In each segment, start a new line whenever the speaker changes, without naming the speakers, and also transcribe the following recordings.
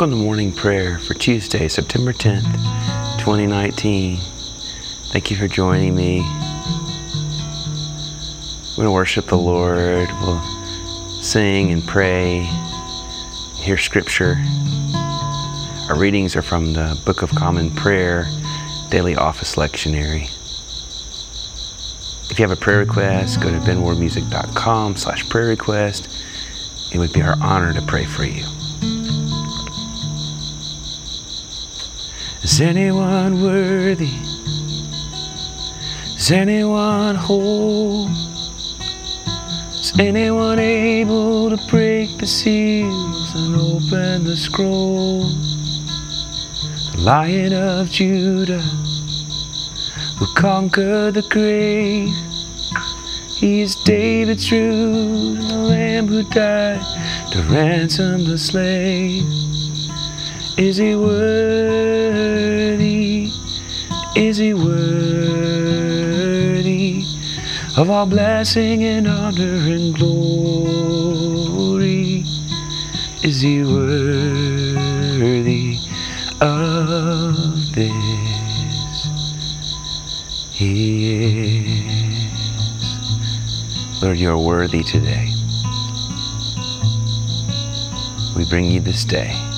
Welcome to morning prayer for Tuesday, September 10th, 2019. Thank you for joining me. We're going to worship the Lord. We'll sing and pray, hear scripture. Our readings are from the Book of Common Prayer, Daily Office Lectionary. If you have a prayer request, go to benwardmusic.com slash prayer request. It would be our honor to pray for you. Is anyone worthy? Is anyone whole? Is anyone able to break the seals and open the scroll? The Lion of Judah who conquered the grave. He is David's root the Lamb who died to ransom the slave. Is he worthy? Is he worthy of all blessing and honor and glory? Is he worthy of this? He is. Lord, you are worthy today. We bring you this day.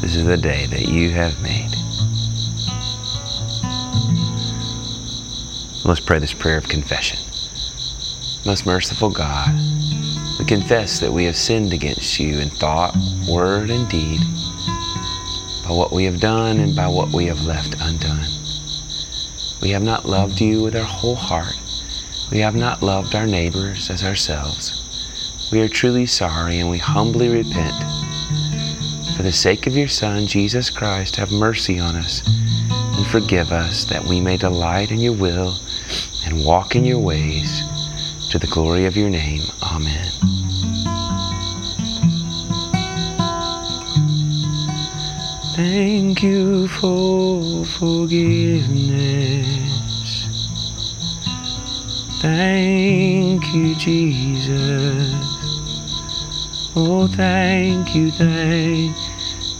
This is the day that you have made. Let's pray this prayer of confession. Most merciful God, we confess that we have sinned against you in thought, word, and deed, by what we have done and by what we have left undone. We have not loved you with our whole heart. We have not loved our neighbors as ourselves. We are truly sorry and we humbly repent for the sake of your Son, Jesus Christ, have mercy on us and forgive us that we may delight in your will and walk in your ways to the glory of your name. Amen. Thank you for forgiveness. Thank you, Jesus. Oh, thank you, thank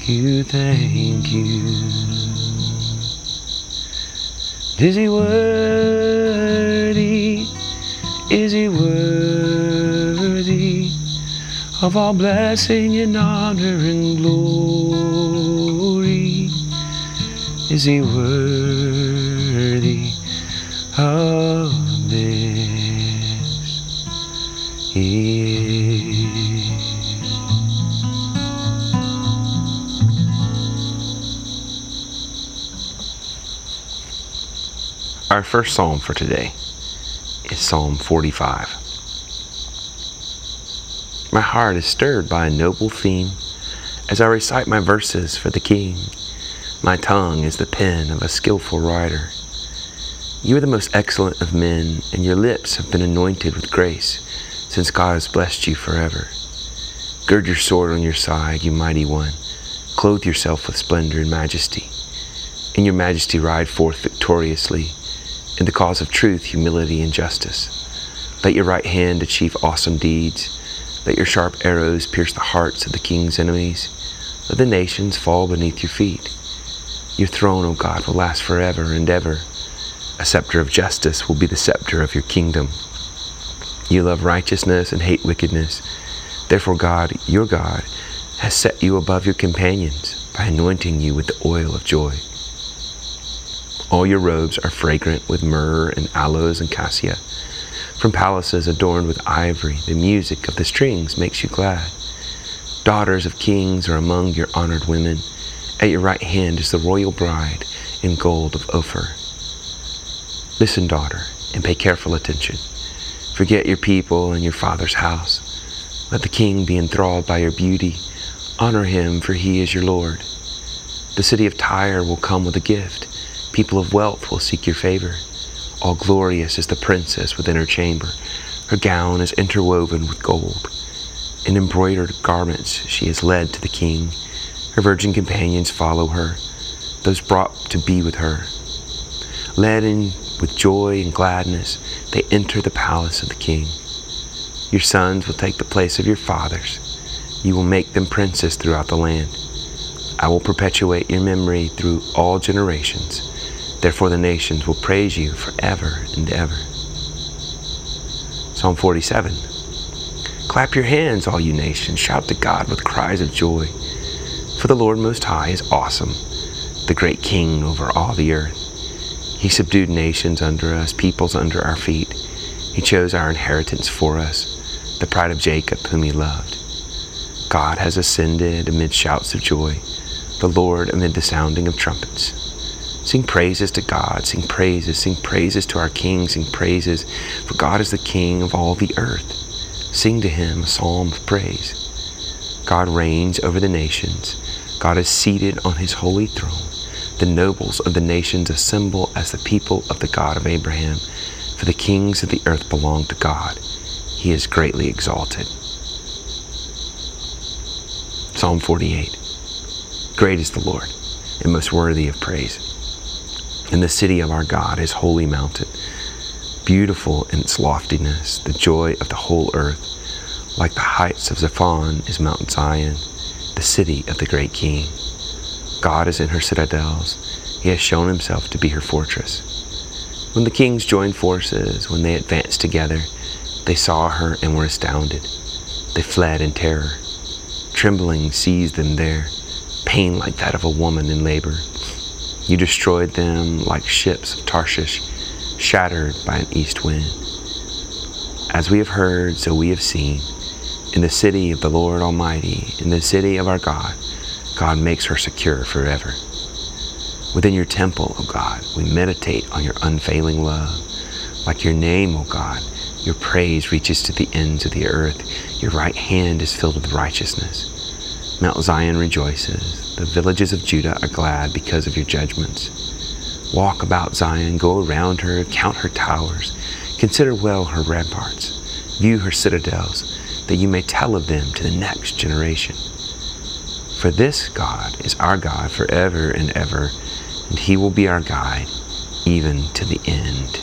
you, thank you. Is he worthy? Is he worthy of all blessing and honor and glory? Is he worthy of this? He Our first psalm for today is Psalm 45. My heart is stirred by a noble theme as I recite my verses for the King. My tongue is the pen of a skillful writer. You are the most excellent of men, and your lips have been anointed with grace, since God has blessed you forever. Gird your sword on your side, you mighty one. Clothe yourself with splendor and majesty. In your majesty ride forth victoriously in the cause of truth, humility, and justice. Let your right hand achieve awesome deeds. Let your sharp arrows pierce the hearts of the king's enemies. Let the nations fall beneath your feet. Your throne, O God, will last forever and ever. A scepter of justice will be the scepter of your kingdom. You love righteousness and hate wickedness. Therefore, God, your God, has set you above your companions by anointing you with the oil of joy. All your robes are fragrant with myrrh and aloes and cassia. From palaces adorned with ivory, the music of the strings makes you glad. Daughters of kings are among your honored women. At your right hand is the royal bride in gold of Ophir. Listen, daughter, and pay careful attention. Forget your people and your father's house. Let the king be enthralled by your beauty. Honor him, for he is your Lord. The city of Tyre will come with a gift People of wealth will seek your favor. All glorious is the princess within her chamber. Her gown is interwoven with gold. In embroidered garments she is led to the king. Her virgin companions follow her, those brought to be with her. Led in with joy and gladness, they enter the palace of the king. Your sons will take the place of your fathers. You will make them princes throughout the land. I will perpetuate your memory through all generations. Therefore, the nations will praise you forever and ever. Psalm 47 Clap your hands, all you nations. Shout to God with cries of joy. For the Lord Most High is awesome, the great King over all the earth. He subdued nations under us, peoples under our feet. He chose our inheritance for us, the pride of Jacob, whom He loved. God has ascended amid shouts of joy, the Lord amid the sounding of trumpets. Sing praises to God, sing praises, sing praises to our King, sing praises, for God is the King of all the earth. Sing to Him a psalm of praise. God reigns over the nations. God is seated on His holy throne. The nobles of the nations assemble as the people of the God of Abraham, for the kings of the earth belong to God. He is greatly exalted. Psalm 48 Great is the Lord, and most worthy of praise in the city of our God, his holy mountain. Beautiful in its loftiness, the joy of the whole earth. Like the heights of Zaphon is Mount Zion, the city of the great King. God is in her citadels. He has shown himself to be her fortress. When the kings joined forces, when they advanced together, they saw her and were astounded. They fled in terror. Trembling seized them there, pain like that of a woman in labor. You destroyed them like ships of Tarshish, shattered by an east wind. As we have heard, so we have seen. In the city of the Lord Almighty, in the city of our God, God makes her secure forever. Within your temple, O God, we meditate on your unfailing love. Like your name, O God, your praise reaches to the ends of the earth. Your right hand is filled with righteousness. Mount Zion rejoices. The villages of Judah are glad because of your judgments. Walk about Zion, go around her, count her towers, consider well her ramparts, view her citadels, that you may tell of them to the next generation. For this God is our God forever and ever, and he will be our guide even to the end.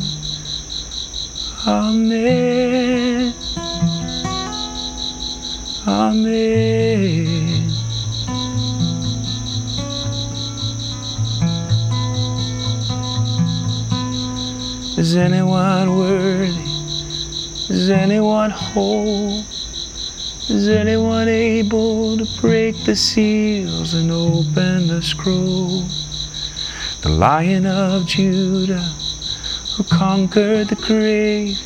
Anyone whole? Is anyone able to break the seals and open the scroll? The Lion of Judah who conquered the grave.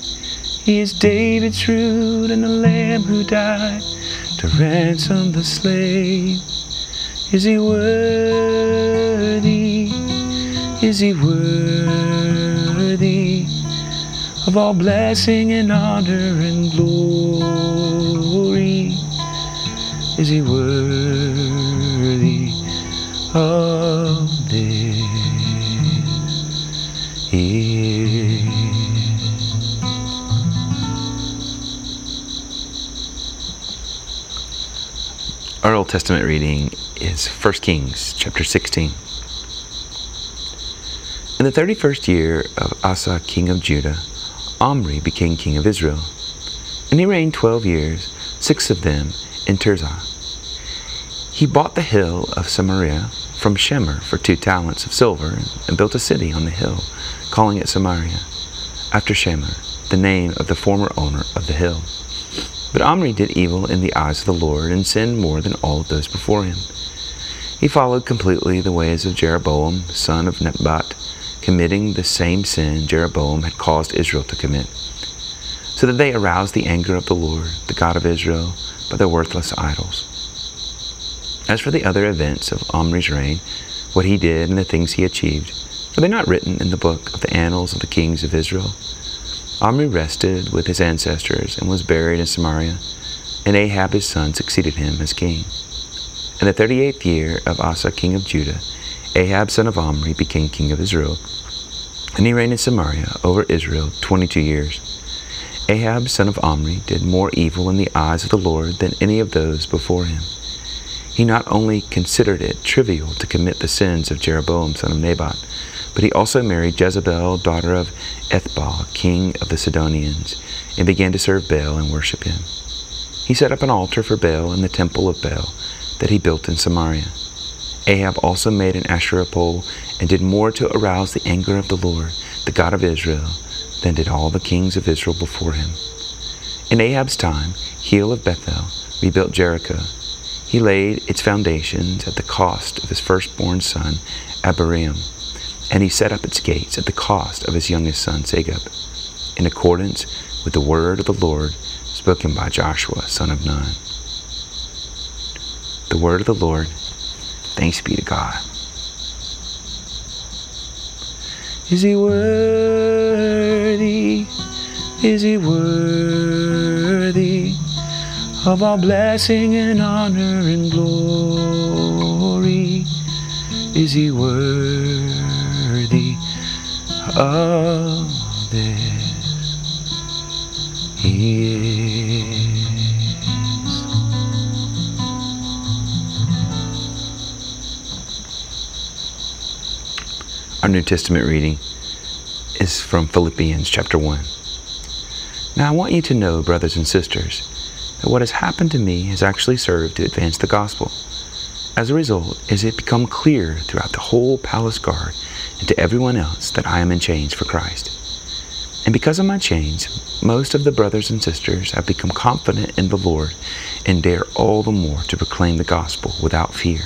He is David's root and the Lamb who died to ransom the slave. Is he worthy? Is he worthy of all blessing and honor and glory? Is he worthy of this? Our Old Testament reading is 1 Kings chapter 16. In the 31st year of Asa, king of Judah, Omri became king of Israel. And he reigned 12 years, six of them in Tirzah. He bought the hill of Samaria from Shemer for two talents of silver and built a city on the hill, calling it Samaria, after Shemer, the name of the former owner of the hill. But Omri did evil in the eyes of the Lord and sinned more than all of those before him. He followed completely the ways of Jeroboam, son of Nebat, committing the same sin Jeroboam had caused Israel to commit, so that they aroused the anger of the Lord, the God of Israel, by their worthless idols. As for the other events of Omri's reign, what he did and the things he achieved, are they not written in the book of the annals of the kings of Israel? Omri rested with his ancestors and was buried in Samaria. and Ahab his son succeeded him as king. In the thirty eighth year of Asa king of Judah, Ahab son of Omri became king of Israel, and he reigned in Samaria over Israel twenty two years. Ahab son of Omri did more evil in the eyes of the Lord than any of those before him. He not only considered it trivial to commit the sins of Jeroboam son of Nebat, but he also married Jezebel, daughter of Ethbaal, king of the Sidonians, and began to serve Baal and worship him. He set up an altar for Baal in the temple of Baal that he built in Samaria. Ahab also made an Asherah pole and did more to arouse the anger of the Lord, the God of Israel, than did all the kings of Israel before him. In Ahab's time, Hiel of Bethel rebuilt Jericho. He laid its foundations at the cost of his firstborn son, Abiram, and he set up its gates at the cost of his youngest son, Segub, in accordance with the word of the Lord spoken by Joshua, son of Nun. The word of the Lord. Thanks be to God. Is he worthy? Is he worthy of all blessing and honor and glory? Is he worthy of this? He Our New Testament reading is from Philippians chapter 1. Now, I want you to know, brothers and sisters, that what has happened to me has actually served to advance the gospel. As a result, it has become clear throughout the whole palace guard and to everyone else that I am in chains for Christ. And because of my chains, most of the brothers and sisters have become confident in the Lord and dare all the more to proclaim the gospel without fear.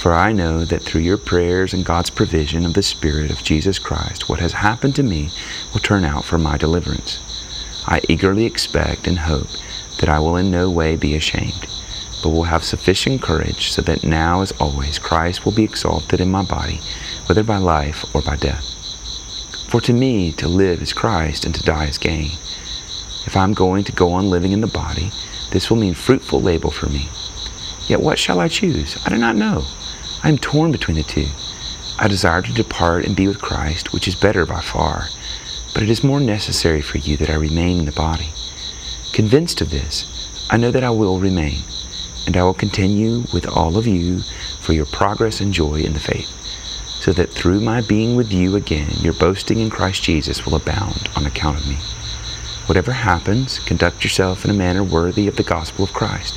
For I know that through your prayers and God's provision of the Spirit of Jesus Christ, what has happened to me will turn out for my deliverance. I eagerly expect and hope that I will in no way be ashamed, but will have sufficient courage so that now, as always, Christ will be exalted in my body, whether by life or by death. For to me, to live is Christ, and to die is gain. If I am going to go on living in the body, this will mean fruitful labor for me. Yet what shall I choose? I do not know. I am torn between the two. I desire to depart and be with Christ, which is better by far, but it is more necessary for you that I remain in the body. Convinced of this, I know that I will remain, and I will continue with all of you for your progress and joy in the faith, so that through my being with you again, your boasting in Christ Jesus will abound on account of me. Whatever happens, conduct yourself in a manner worthy of the gospel of Christ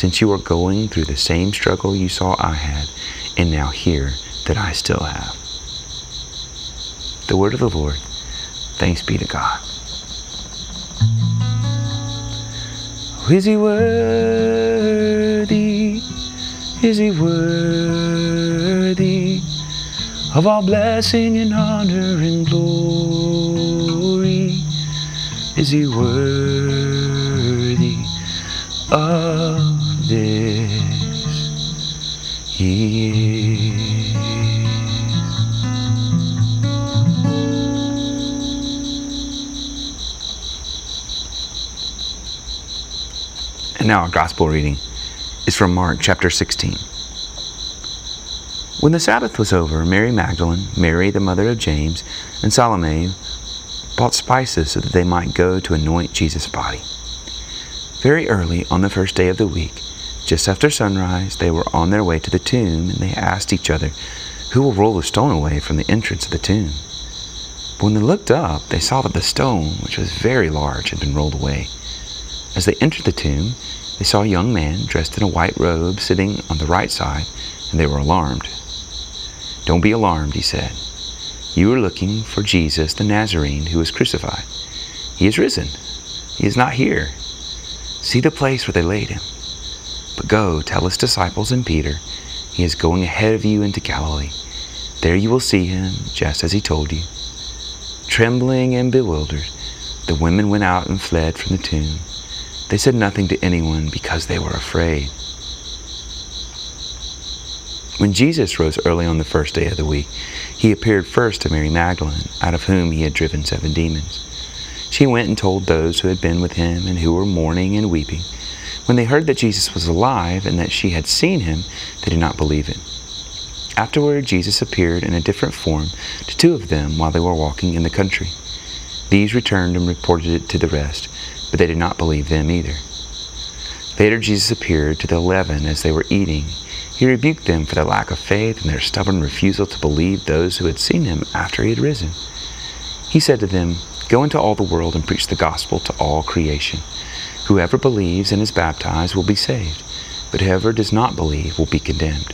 since you are going through the same struggle you saw I had, and now hear that I still have. The word of the Lord. Thanks be to God. Is he worthy? Is he worthy of all blessing and honor and glory? Is he worthy of this. And now our gospel reading is from Mark chapter 16. When the Sabbath was over, Mary Magdalene, Mary the mother of James, and Salome bought spices so that they might go to anoint Jesus' body. Very early on the first day of the week, Just after sunrise, they were on their way to the tomb, and they asked each other, Who will roll the stone away from the entrance of the tomb? But when they looked up, they saw that the stone, which was very large, had been rolled away. As they entered the tomb, they saw a young man dressed in a white robe sitting on the right side, and they were alarmed. Don't be alarmed, he said. You are looking for Jesus the Nazarene who was crucified. He is risen. He is not here. See the place where they laid him. But go, tell his disciples and Peter, he is going ahead of you into Galilee. There you will see him, just as he told you. Trembling and bewildered, the women went out and fled from the tomb. They said nothing to anyone because they were afraid. When Jesus rose early on the first day of the week, he appeared first to Mary Magdalene, out of whom he had driven seven demons. She went and told those who had been with him and who were mourning and weeping. When they heard that Jesus was alive and that she had seen him, they did not believe it. Afterward, Jesus appeared in a different form to two of them while they were walking in the country. These returned and reported it to the rest but they did not believe them either. Later, Jesus appeared to the eleven as they were eating. He rebuked them for their lack of faith and their stubborn refusal to believe those who had seen him after he had risen. He said to them, Go into all the world and preach the gospel to all creation. Whoever believes and is baptized will be saved, but whoever does not believe will be condemned.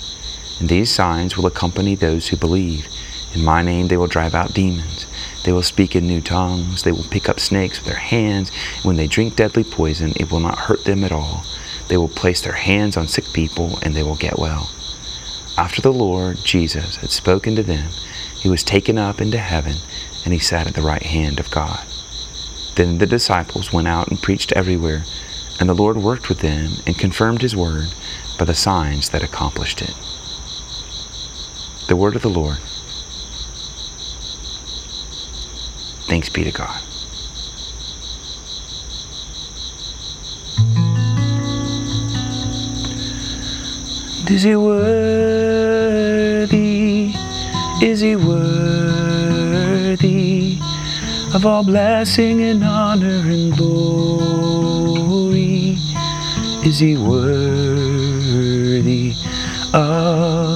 And these signs will accompany those who believe. In my name they will drive out demons. They will speak in new tongues. They will pick up snakes with their hands. When they drink deadly poison, it will not hurt them at all. They will place their hands on sick people and they will get well. After the Lord Jesus had spoken to them, he was taken up into heaven and he sat at the right hand of God. Then the disciples went out and preached everywhere, and the Lord worked with them and confirmed his word by the signs that accomplished it. The word of the Lord. Thanks be to God. Is he worthy? Is he worthy of all blessing and honor and glory? Is he worthy of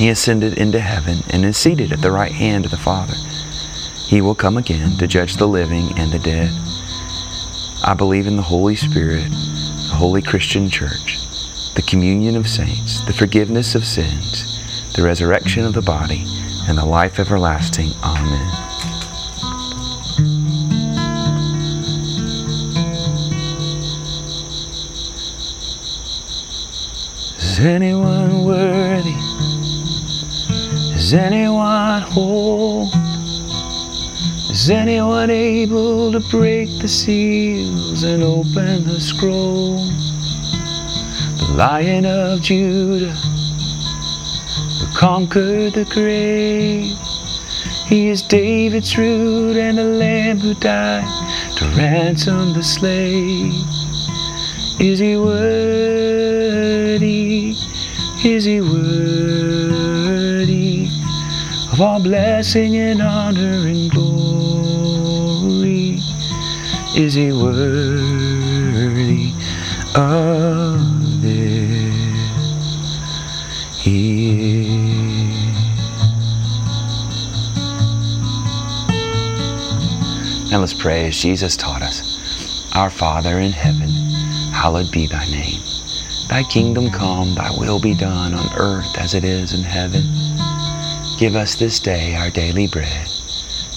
he ascended into heaven and is seated at the right hand of the Father. He will come again to judge the living and the dead. I believe in the Holy Spirit, the holy Christian church, the communion of saints, the forgiveness of sins, the resurrection of the body, and the life everlasting. Amen. Is anyone worthy? Is anyone whole? Is anyone able to break the seals and open the scroll? The Lion of Judah who conquered the grave. He is David's root and the Lamb who died to ransom the slave. Is he worthy? Is he worthy? All blessing and honor and glory. Is he worthy of this? He is. Now let's pray as Jesus taught us. Our Father in heaven, hallowed be thy name. Thy kingdom come, thy will be done on earth as it is in heaven. Give us this day our daily bread,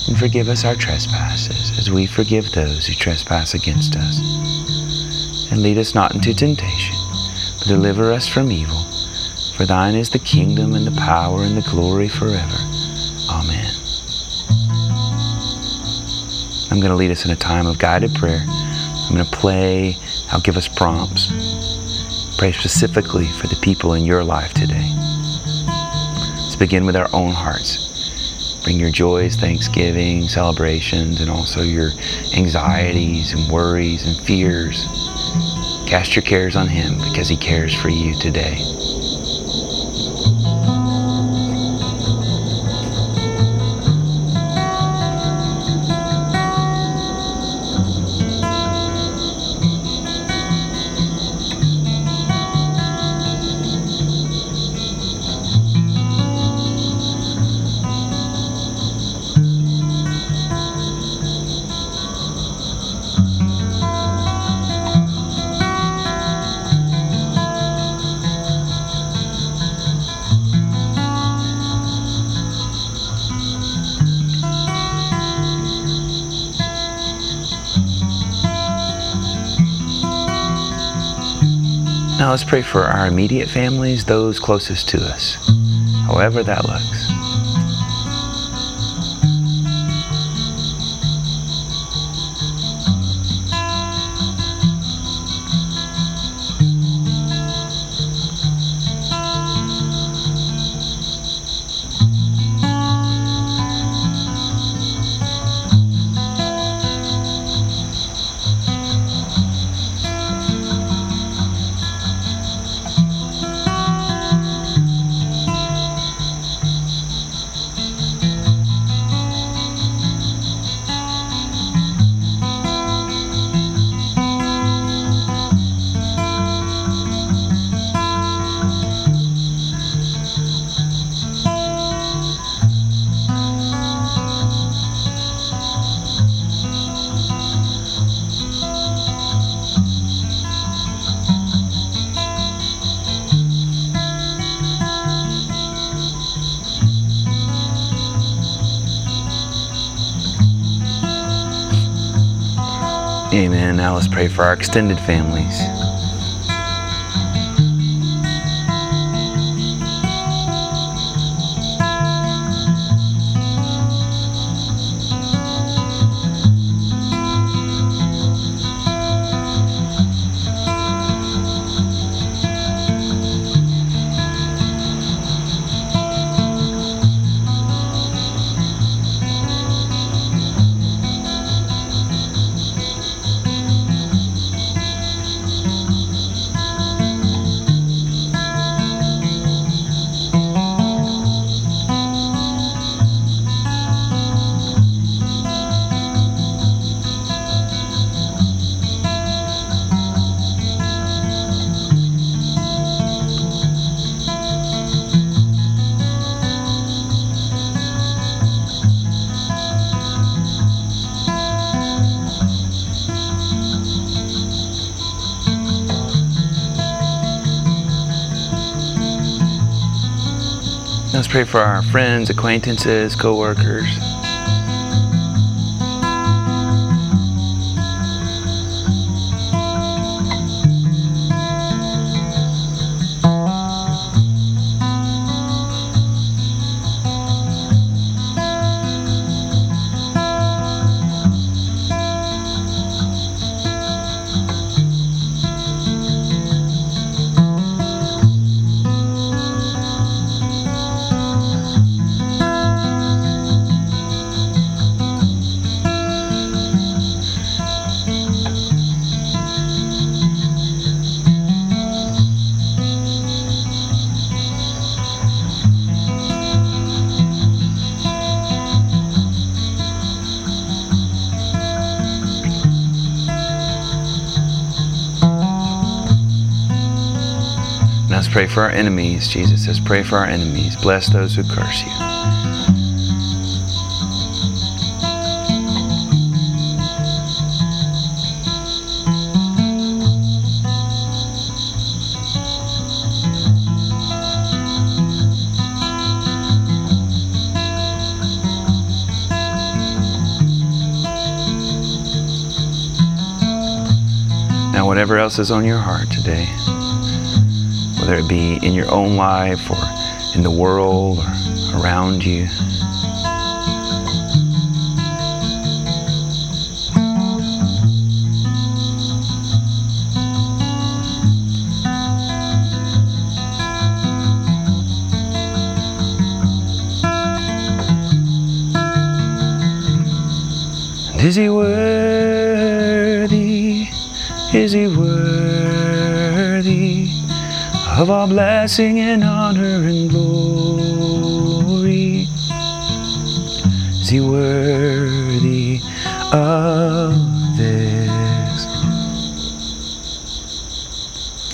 and forgive us our trespasses as we forgive those who trespass against us. And lead us not into temptation, but deliver us from evil. For thine is the kingdom and the power and the glory forever. Amen. I'm going to lead us in a time of guided prayer. I'm going to play. I'll give us prompts. Pray specifically for the people in your life today. Let's begin with our own hearts. Bring your joys, thanksgiving, celebrations, and also your anxieties and worries and fears. Cast your cares on Him because He cares for you today. Now let's pray for our immediate families, those closest to us, however that looks. Amen. Now let's pray for our extended families. Pray for our friends, acquaintances, co-workers. Pray for our enemies. Jesus says, Pray for our enemies. Bless those who curse you. Now, whatever else is on your heart today whether it be in your own life or in the world or around you. Is he worthy? Is he worthy of all blessing and honor and glory? Is he worthy of this?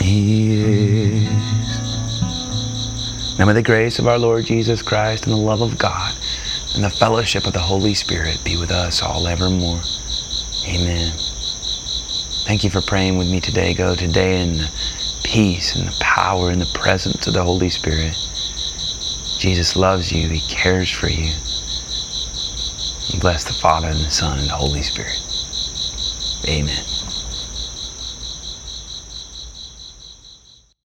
He is. Now may the grace of our Lord Jesus Christ and the love of God and the fellowship of the Holy Spirit be with us all evermore. Amen. Thank you for praying with me today. Go today and peace and the power and the presence of the Holy Spirit. Jesus loves you, He cares for you. Bless the Father and the Son and the Holy Spirit. Amen.